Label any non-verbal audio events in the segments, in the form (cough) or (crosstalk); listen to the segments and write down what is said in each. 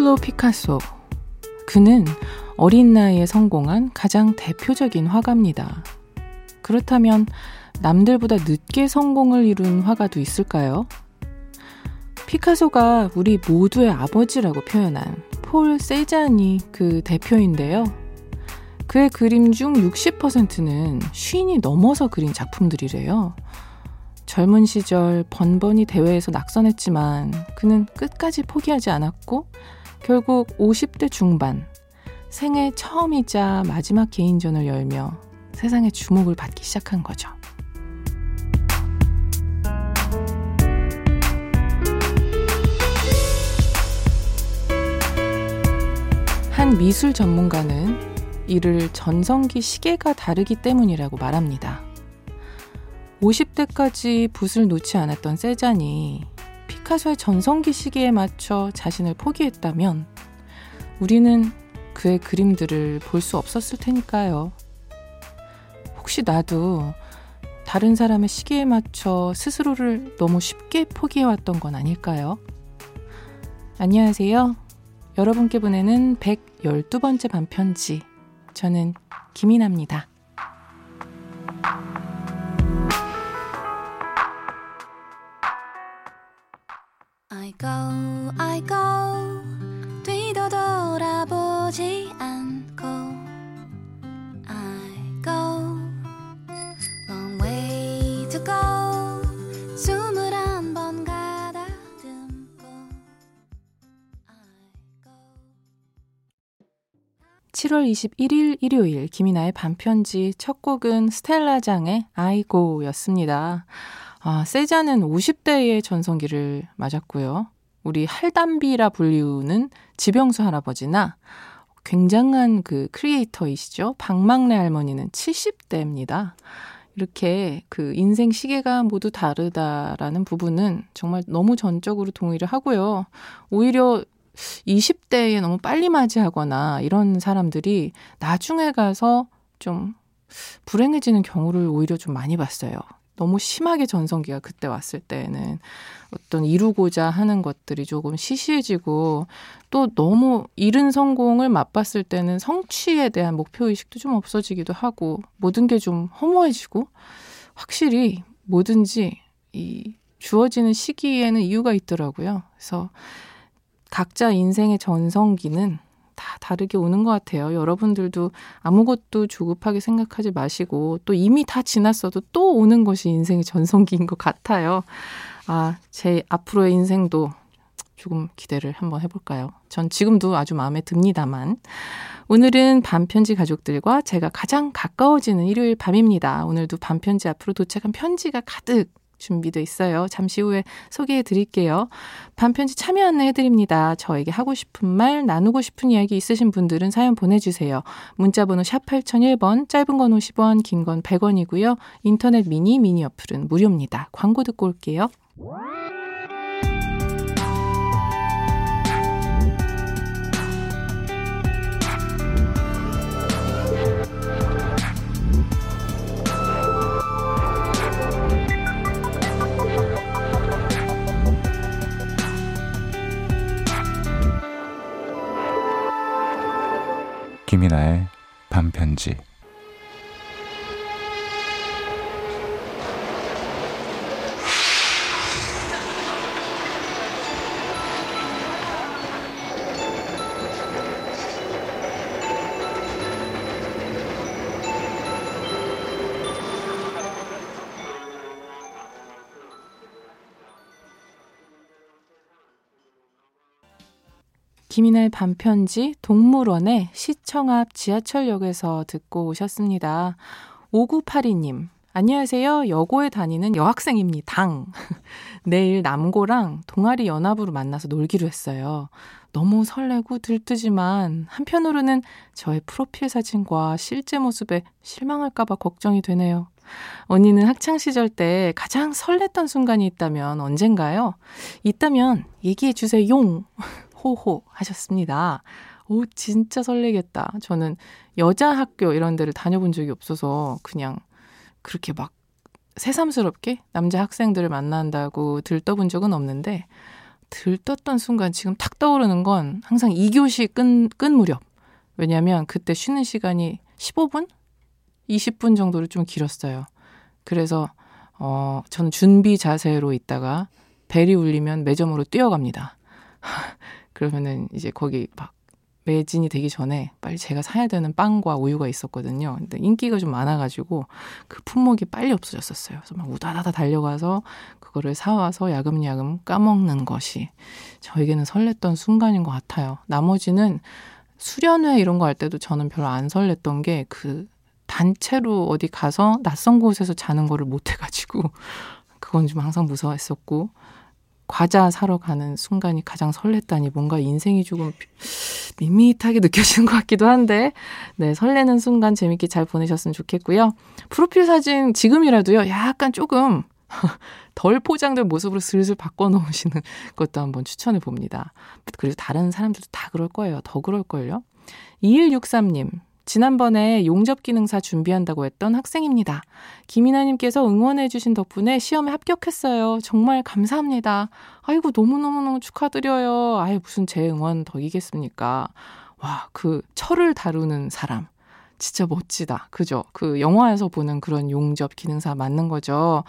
파블로 피카소. 그는 어린 나이에 성공한 가장 대표적인 화가입니다. 그렇다면 남들보다 늦게 성공을 이룬 화가도 있을까요? 피카소가 우리 모두의 아버지라고 표현한 폴 세잔이 그 대표인데요. 그의 그림 중 60%는 쉰이 넘어서 그린 작품들이래요. 젊은 시절 번번이 대회에서 낙선했지만 그는 끝까지 포기하지 않았고 결국 50대 중반 생애 처음이자 마지막 개인전을 열며 세상의 주목을 받기 시작한 거죠. 한 미술 전문가는 이를 전성기 시계가 다르기 때문이라고 말합니다. 50대까지 붓을 놓지 않았던 세잔이 피카소의 전성기 시기에 맞춰 자신을 포기했다면 우리는 그의 그림들을 볼 수 없었을 테니까요. 혹시 나도 다른 사람의 시기에 맞춰 스스로를 너무 쉽게 포기해왔던 건 아닐까요? 안녕하세요. 여러분께 보내는 112번째 반편지. 저는 김이나입니다. Go, I go. 뒤도 돌아보지 않고 I go. Long way to go. 숨을 한 번 가다듬고 I go. 7월 21일 일요일 김이나의 반편지 첫 곡은 스텔라장의 I go였습니다. 아, 세자는 50대의 전성기를 맞았고요. 우리 할담비라 불리우는 지병수 할아버지나 굉장한 그 크리에이터이시죠. 박막래 할머니는 70대입니다. 이렇게 그 인생 시계가 모두 다르다라는 부분은 정말 너무 전적으로 동의를 하고요. 오히려 20대에 너무 빨리 맞이하거나 이런 사람들이 나중에 가서 좀 불행해지는 경우를 오히려 좀 많이 봤어요. 너무 심하게 전성기가 그때 왔을 때는 어떤 이루고자 하는 것들이 조금 시시해지고 또 너무 이른 성공을 맛봤을 때는 성취에 대한 목표의식도 좀 없어지기도 하고 모든 게 좀 허무해지고 확실히 뭐든지 이 주어지는 시기에는 이유가 있더라고요. 그래서 각자 인생의 전성기는 다 다르게 오는 것 같아요. 여러분들도 아무것도 조급하게 생각하지 마시고 또 이미 다 지났어도 또 오는 것이 인생의 전성기인 것 같아요. 아, 제 앞으로의 인생도 조금 기대를 한번 해볼까요? 전 지금도 아주 마음에 듭니다만. 오늘은 반편지 가족들과 제가 가장 가까워지는 일요일 밤입니다. 오늘도 반편지 앞으로 도착한 편지가 가득 준비돼 있어요. 잠시 후에 소개해 드릴게요. 반편지 참여 안내해 드립니다. 저에게 하고 싶은 말, 나누고 싶은 이야기 있으신 분들은 사연 보내주세요. 문자번호 샵 8001번, 짧은 건 50원, 긴 건 100원이고요. 인터넷 미니, 미니 어플은 무료입니다. 광고 듣고 올게요. 김이나의 반편지 동물원의 시청 앞 지하철역에서 듣고 오셨습니다. 5982님, 안녕하세요. 여고에 다니는 여학생입니다. 당. (laughs) 내일 남고랑 동아리 연합으로 만나서 놀기로 했어요. 너무 설레고 들뜨지만 한편으로는 저의 프로필 사진과 실제 모습에 실망할까봐 걱정이 되네요. 언니는 학창시절 때 가장 설렜던 순간이 있다면 언젠가요? 있다면 얘기해주세요. (laughs) 용! 호호 하셨습니다. 오, 진짜 설레겠다. 저는 여자 학교 이런 데를 다녀본 적이 없어서 그냥 그렇게 막 새삼스럽게 남자 학생들을 만난다고 들떠본 적은 없는데 들떴던 순간 지금 탁 떠오르는 건 항상 2교시 끝, 끝 무렵. 왜냐면 그때 쉬는 시간이 15분? 20분 정도로 좀 길었어요. 그래서, 어, 저는 준비 자세로 있다가 벨이 울리면 매점으로 뛰어갑니다. (laughs) 그러면은 이제 거기 막 매진이 되기 전에 빨리 제가 사야 되는 빵과 우유가 있었거든요. 근데 인기가 좀 많아가지고 그 품목이 빨리 없어졌었어요. 그래서 막 우다다다 달려가서 그거를 사와서 야금야금 까먹는 것이 저에게는 설렜던 순간인 것 같아요. 나머지는 수련회 이런 거 할 때도 저는 별로 안 설렜던 게 그 단체로 어디 가서 낯선 곳에서 자는 거를 못 해가지고 그건 좀 항상 무서웠었고 과자 사러 가는 순간이 가장 설렜다니 뭔가 인생이 조금 밋밋하게 느껴지는 것 같기도 한데 네 설레는 순간 재밌게 잘 보내셨으면 좋겠고요. 프로필 사진 지금이라도요 약간 조금 (laughs) 덜 포장된 모습으로 슬슬 바꿔놓으시는 것도 한번 추천해 봅니다. 그리고 다른 사람들도 다 그럴 거예요. 더 그럴걸요. 2163님, 지난번에 용접 기능사 준비한다고 했던 학생입니다. 김이나님께서 응원해주신 덕분에 시험에 합격했어요. 정말 감사합니다. 아이고, 너무너무너무 축하드려요. 아유, 무슨 제 응원 덕이겠습니까? 와, 그 철을 다루는 사람. 진짜 멋지다. 그죠? 그 영화에서 보는 그런 용접 기능사 맞는 거죠.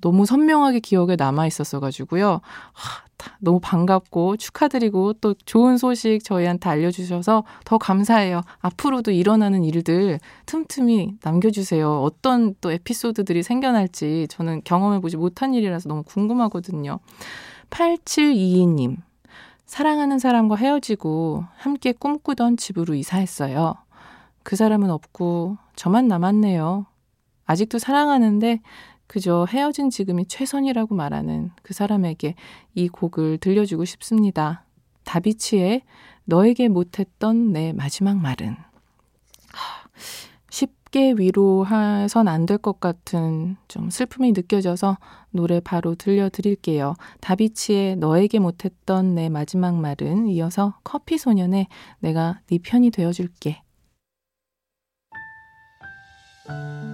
너무 선명하게 기억에 남아 있었어가지고요. 하, 너무 반갑고 축하드리고 또 좋은 소식 저희한테 알려주셔서 더 감사해요. 앞으로도 일어나는 일들 틈틈이 남겨주세요. 어떤 또 에피소드들이 생겨날지 저는 경험해보지 못한 일이라서 너무 궁금하거든요. 8722님. 사랑하는 사람과 헤어지고 함께 꿈꾸던 집으로 이사했어요. 그 사람은 없고 저만 남았네요. 아직도 사랑하는데 그저 헤어진 지금이 최선이라고 말하는 그 사람에게 이 곡을 들려주고 싶습니다. 다비치의 너에게 못했던 내 마지막 말은 쉽게 위로해선 안 될 것 같은 좀 슬픔이 느껴져서 노래 바로 들려드릴게요. 다비치의 너에게 못했던 내 마지막 말은 이어서 커피 소년의 내가 네 편이 되어줄게. Música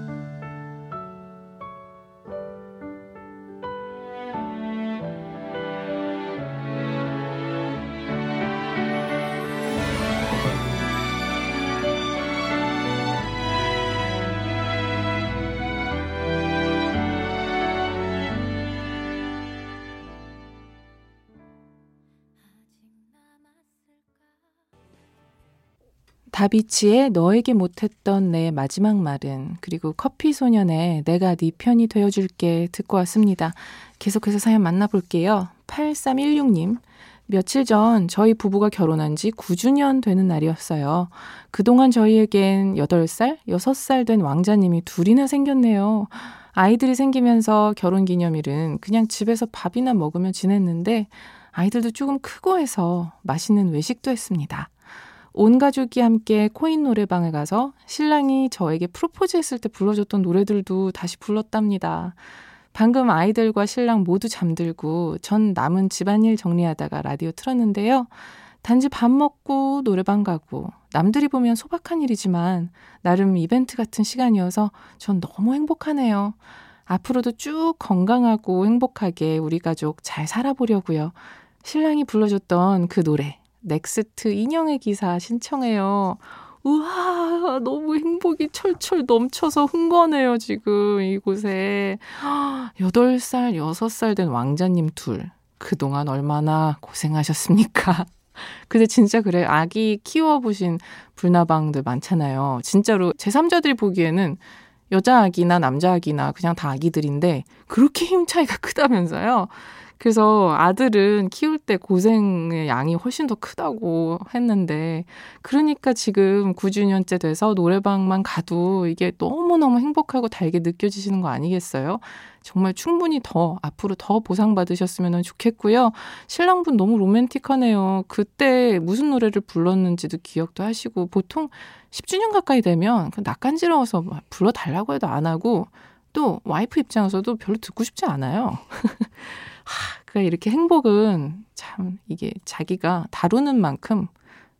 다비치의 너에게 못했던 내 마지막 말은 그리고 커피 소년의 내가 네 편이 되어줄게 듣고 왔습니다. 계속해서 사연 만나볼게요. 8316님 며칠 전 저희 부부가 결혼한 지 9주년 되는 날이었어요. 그동안 저희에겐 8살, 6살 된 왕자님이 둘이나 생겼네요. 아이들이 생기면서 결혼 기념일은 그냥 집에서 밥이나 먹으며 지냈는데 아이들도 조금 크고 해서 맛있는 외식도 했습니다. 온 가족이 함께 코인 노래방에 가서 신랑이 저에게 프로포즈 했을 때 불러줬던 노래들도 다시 불렀답니다. 방금 아이들과 신랑 모두 잠들고 전 남은 집안일 정리하다가 라디오 틀었는데요. 단지 밥 먹고 노래방 가고 남들이 보면 소박한 일이지만 나름 이벤트 같은 시간이어서 전 너무 행복하네요. 앞으로도 쭉 건강하고 행복하게 우리 가족 잘 살아보려고요. 신랑이 불러줬던 그 노래 넥스트 인형의 기사 신청해요. 우와, 너무 행복이 철철 넘쳐서 흥건해요, 지금 이곳에. 8살, 6살 된 왕자님 둘. 그동안 얼마나 고생하셨습니까? (laughs) 근데 진짜 그래. 아기 키워보신 불나방들 많잖아요. 진짜로 제3자들이 보기에는 여자 아기나 남자 아기나 그냥 다 아기들인데 그렇게 힘 차이가 크다면서요. 그래서 아들은 키울 때 고생의 양이 훨씬 더 크다고 했는데, 그러니까 지금 9주년째 돼서 노래방만 가도 이게 너무너무 행복하고 달게 느껴지시는 거 아니겠어요? 정말 충분히 더, 앞으로 더 보상받으셨으면 좋겠고요. 신랑분 너무 로맨틱하네요. 그때 무슨 노래를 불렀는지도 기억도 하시고, 보통 10주년 가까이 되면 낯간지러워서 불러달라고 해도 안 하고, 또 와이프 입장에서도 별로 듣고 싶지 않아요. (laughs) 하, 그러니까 이렇게 행복은 참 이게 자기가 다루는 만큼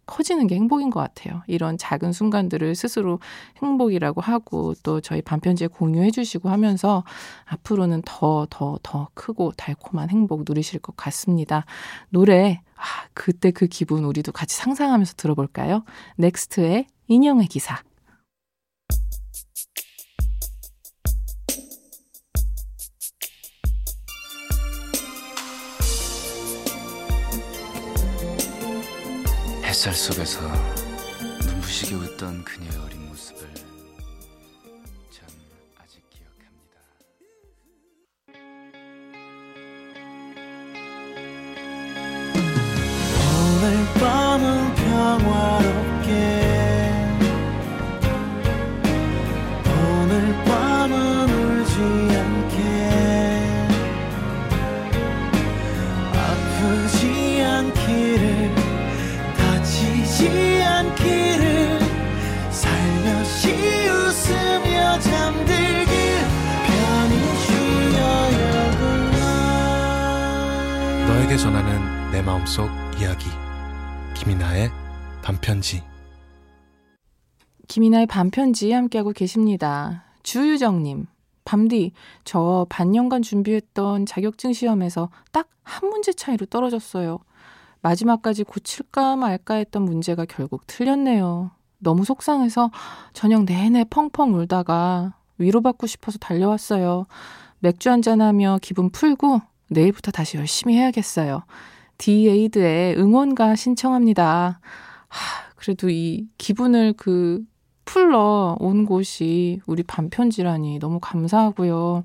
커지는 게 행복인 것 같아요. 이런 작은 순간들을 스스로 행복이라고 하고 또 저희 반편지에 공유해 주시고 하면서 앞으로는 더, 더, 더 크고 달콤한 행복 누리실 것 같습니다. 노래, 아, 그때 그 기분 우리도 같이 상상하면서 들어볼까요? 넥스트의 인형의 기사. 햇살 속에서 눈부시게 웃던 그녀의 어린 마음속 이야기 김이나의 반편지 김이나의 반편지 함께하고 계십니다. 주유정님, 밤디, 저 반년간 준비했던 자격증 시험에서 딱 한 문제 차이로 떨어졌어요. 마지막까지 고칠까 말까 했던 문제가 결국 틀렸네요. 너무 속상해서 저녁 내내 펑펑 울다가 위로받고 싶어서 달려왔어요. 맥주 한잔하며 기분 풀고 내일부터 다시 열심히 해야겠어요. 디에이드의 응원가 신청합니다. 하, 그래도 이 기분을 그 풀러 온 곳이 우리 반편지라니 너무 감사하고요.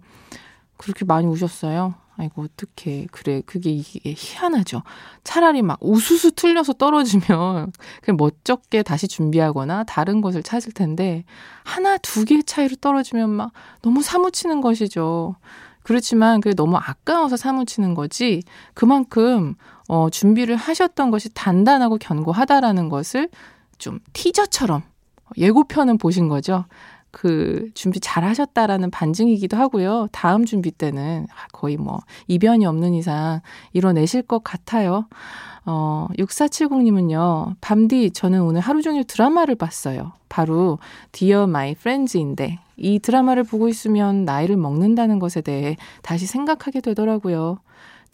그렇게 많이 우셨어요. 아이고 어떡해. 그래 그게 이게 희한하죠. 차라리 막 우수수 틀려서 떨어지면 (laughs) 그냥 멋쩍게 다시 준비하거나 다른 것을 찾을 텐데 하나 두개 차이로 떨어지면 막 너무 사무치는 것이죠. 그렇지만 그게 너무 아까워서 사무치는 거지 그만큼 어, 준비를 하셨던 것이 단단하고 견고하다라는 것을 좀 티저처럼 예고편은 보신 거죠. 그 준비 잘 하셨다라는 반증이기도 하고요. 다음 준비 때는 거의 뭐 이변이 없는 이상 이뤄내실 것 같아요. 어, 6470님은요, 밤디, 저는 오늘 하루 종일 드라마를 봤어요. 바로, Dear My Friends인데, 이 드라마를 보고 있으면 나이를 먹는다는 것에 대해 다시 생각하게 되더라고요.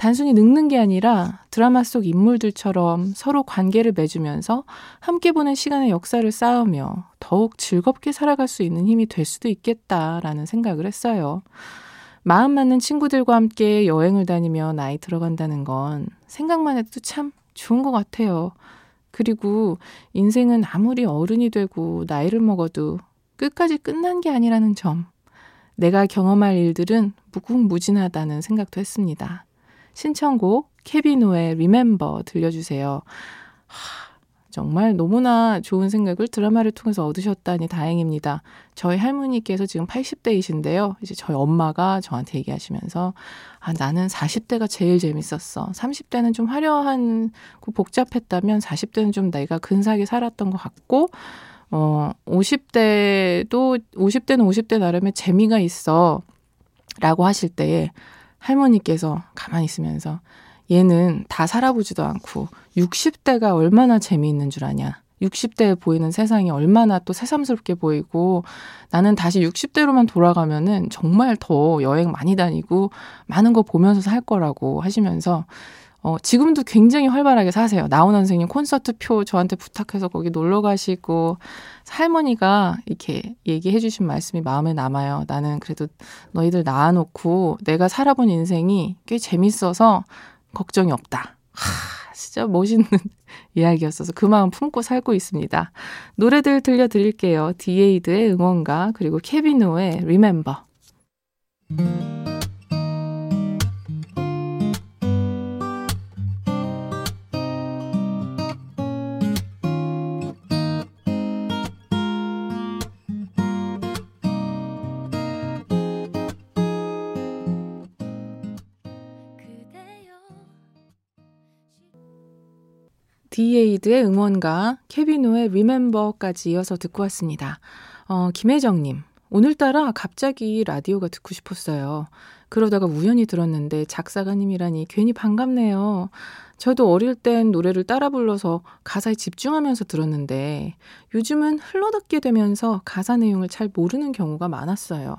단순히 늙는 게 아니라 드라마 속 인물들처럼 서로 관계를 맺으면서 함께 보낸 시간의 역사를 쌓으며 더욱 즐겁게 살아갈 수 있는 힘이 될 수도 있겠다라는 생각을 했어요. 마음 맞는 친구들과 함께 여행을 다니며 나이 들어간다는 건 생각만 해도 참 좋은 것 같아요. 그리고 인생은 아무리 어른이 되고 나이를 먹어도 끝까지 끝난 게 아니라는 점. 내가 경험할 일들은 무궁무진하다는 생각도 했습니다. 신청곡 케비노의 Remember 들려주세요. 하, 정말 너무나 좋은 생각을 드라마를 통해서 얻으셨다니 다행입니다. 저희 할머니께서 지금 80대이신데요. 이제 저희 엄마가 저한테 얘기하시면서 아, 나는 40대가 제일 재밌었어. 30대는 좀 화려한 복잡했다면 40대는 좀 내가 근사하게 살았던 것 같고 어, 50대도 50대는 50대 나름의 재미가 있어. 라고 하실 때에 할머니께서 가만히 있으면서 얘는 다 살아보지도 않고 60대가 얼마나 재미있는 줄 아냐. 60대에 보이는 세상이 얼마나 또 새삼스럽게 보이고 나는 다시 60대로만 돌아가면은 정말 더 여행 많이 다니고 많은 거 보면서 살 거라고 하시면서 어, 지금도 굉장히 활발하게 사세요. 나훈 선생님 콘서트 표 저한테 부탁해서 거기 놀러 가시고 할머니가 이렇게 얘기해 주신 말씀이 마음에 남아요. 나는 그래도 너희들 낳아놓고 내가 살아본 인생이 꽤 재밌어서 걱정이 없다. 하, 진짜 멋있는 (laughs) 이야기였어서 그 마음 품고 살고 있습니다. 노래들 들려드릴게요. 디에이드의 응원가 그리고 케비노의 Remember. 디에이드의 응원가, 케빈오의 Remember까지 이어서 듣고 왔습니다. 어, 김혜정님, 오늘따라 갑자기 라디오가 듣고 싶었어요. 그러다가 우연히 들었는데 작사가님이라니 괜히 반갑네요. 저도 어릴 땐 노래를 따라 불러서 가사에 집중하면서 들었는데 요즘은 흘러듣게 되면서 가사 내용을 잘 모르는 경우가 많았어요.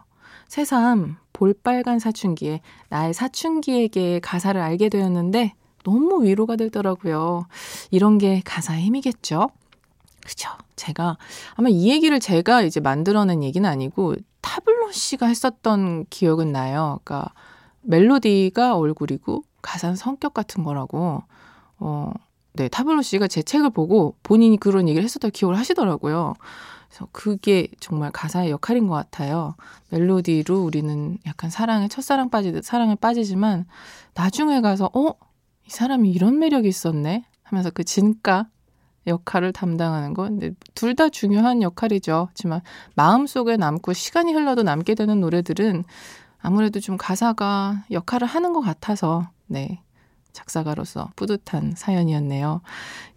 새삼 볼빨간 사춘기의 나의 사춘기에게 가사를 알게 되었는데 너무 위로가 되더라고요. 이런 게 가사의 힘이겠죠? 그죠? 제가 아마 이 얘기를 제가 이제 만들어낸 얘기는 아니고 타블로 씨가 했었던 기억은 나요. 그러니까 멜로디가 얼굴이고 가사는 성격 같은 거라고. 어, 네, 타블로 씨가 제 책을 보고 본인이 그런 얘기를 했었다 기억을 하시더라고요. 그래서 그게 정말 가사의 역할인 것 같아요. 멜로디로 우리는 약간 사랑에 첫사랑 빠지듯 사랑에 빠지지만 나중에 가서 어? 이 사람이 이런 매력이 있었네? 하면서 그 진가 역할을 담당하는 건 둘 다 중요한 역할이죠. 하지만 마음속에 남고 시간이 흘러도 남게 되는 노래들은 아무래도 좀 가사가 역할을 하는 것 같아서 네. 작사가로서 뿌듯한 사연이었네요.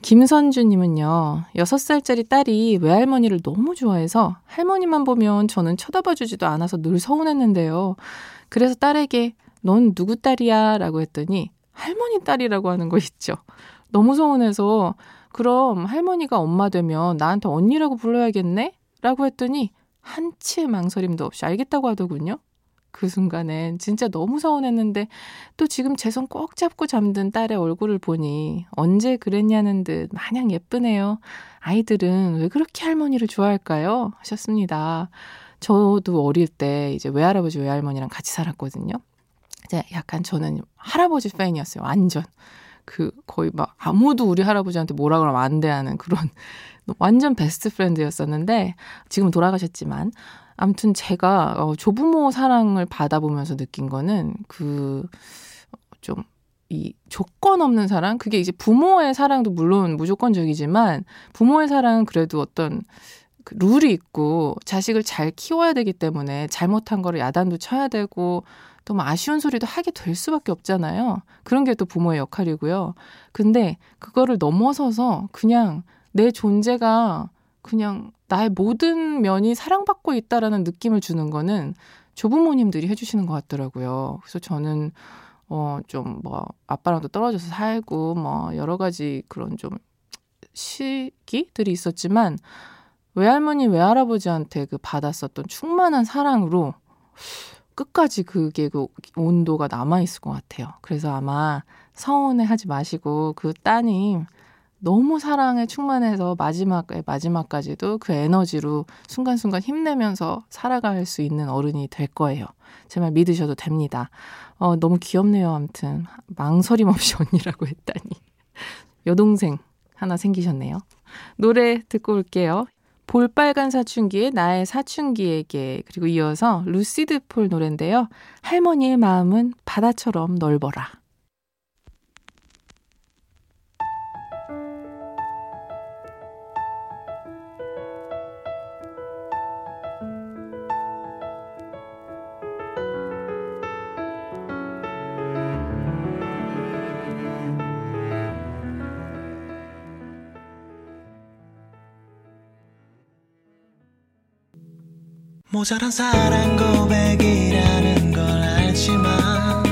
김선주님은요, 6살짜리 딸이 외할머니를 너무 좋아해서 할머니만 보면 저는 쳐다봐 주지도 않아서 늘 서운했는데요. 그래서 딸에게, 넌 누구 딸이야? 라고 했더니, 할머니 딸이라고 하는 거 있죠. 너무 서운해서, 그럼 할머니가 엄마 되면 나한테 언니라고 불러야겠네? 라고 했더니, 한치의 망설임도 없이 알겠다고 하더군요. 그 순간엔 진짜 너무 서운했는데 또 지금 제 손 꼭 잡고 잠든 딸의 얼굴을 보니 언제 그랬냐는 듯 마냥 예쁘네요. 아이들은 왜 그렇게 할머니를 좋아할까요? 하셨습니다. 저도 어릴 때 이제 외할아버지 외할머니랑 같이 살았거든요. 이제 약간 저는 할아버지 팬이었어요. 완전. 그 거의 막 아무도 우리 할아버지한테 뭐라 그러면 안 돼 하는 그런 (laughs) 완전 베스트 프렌드였었는데 지금 돌아가셨지만 아무튼 제가 어, 조부모 사랑을 받아보면서 느낀 거는 그좀 이 조건 없는 사랑 그게 이제 부모의 사랑도 물론 무조건적이지만 부모의 사랑은 그래도 어떤 그 룰이 있고 자식을 잘 키워야 되기 때문에 잘못한 거를 야단도 쳐야 되고 또뭐 아쉬운 소리도 하게 될 수밖에 없잖아요. 그런 게 또 부모의 역할이고요. 근데 그거를 넘어서서 그냥 내 존재가 그냥 나의 모든 면이 사랑받고 있다라는 느낌을 주는 거는 조부모님들이 해주시는 것 같더라고요. 그래서 저는 어 좀 뭐 아빠랑도 떨어져서 살고 뭐 여러 가지 그런 좀 시기들이 있었지만 외할머니 외할아버지한테 그 받았었던 충만한 사랑으로 끝까지 그게 그 온도가 남아 있을 것 같아요. 그래서 아마 서운해 하지 마시고 그 따님 너무 사랑에 충만해서 마지막에 마지막까지도 그 에너지로 순간순간 힘내면서 살아갈 수 있는 어른이 될 거예요. 제 말 믿으셔도 됩니다. 어, 너무 귀엽네요. 아무튼 망설임 없이 (laughs) 언니라고 했다니. 여동생 하나 생기셨네요. 노래 듣고 올게요. 볼빨간 사춘기의 나의 사춘기에게 그리고 이어서 루시드 폴 노래인데요. 할머니의 마음은 바다처럼 넓어라. 모자란 사랑 고백이라는 걸 알지만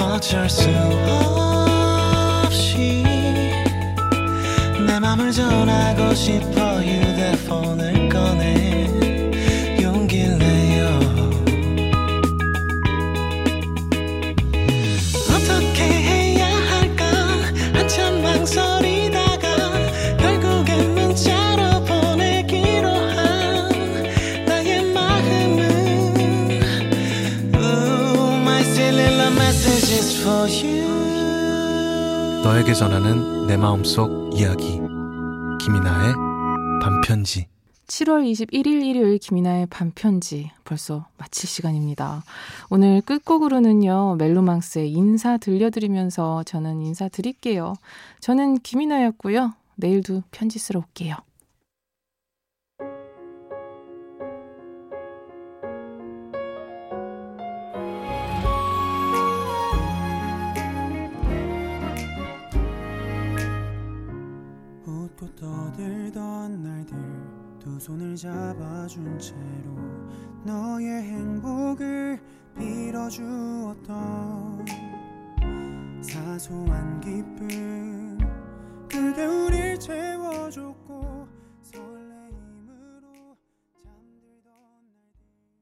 어쩔 수 없이 내 맘을 전하고 싶어 휴대폰 너에게 전하는 내 마음속 이야기 김이나의 반편지 7월 21일 일요일 김이나의 반편지 벌써 마칠 시간입니다. 오늘 끝곡으로는요. 멜로망스의 인사 들려드리면서 저는 인사드릴게요. 저는 김이나였고요. 내일도 편지 쓰러 올게요. 잡아준 채로 너의 행복을 빌어주었던 사소한 기쁨 그게 우릴 설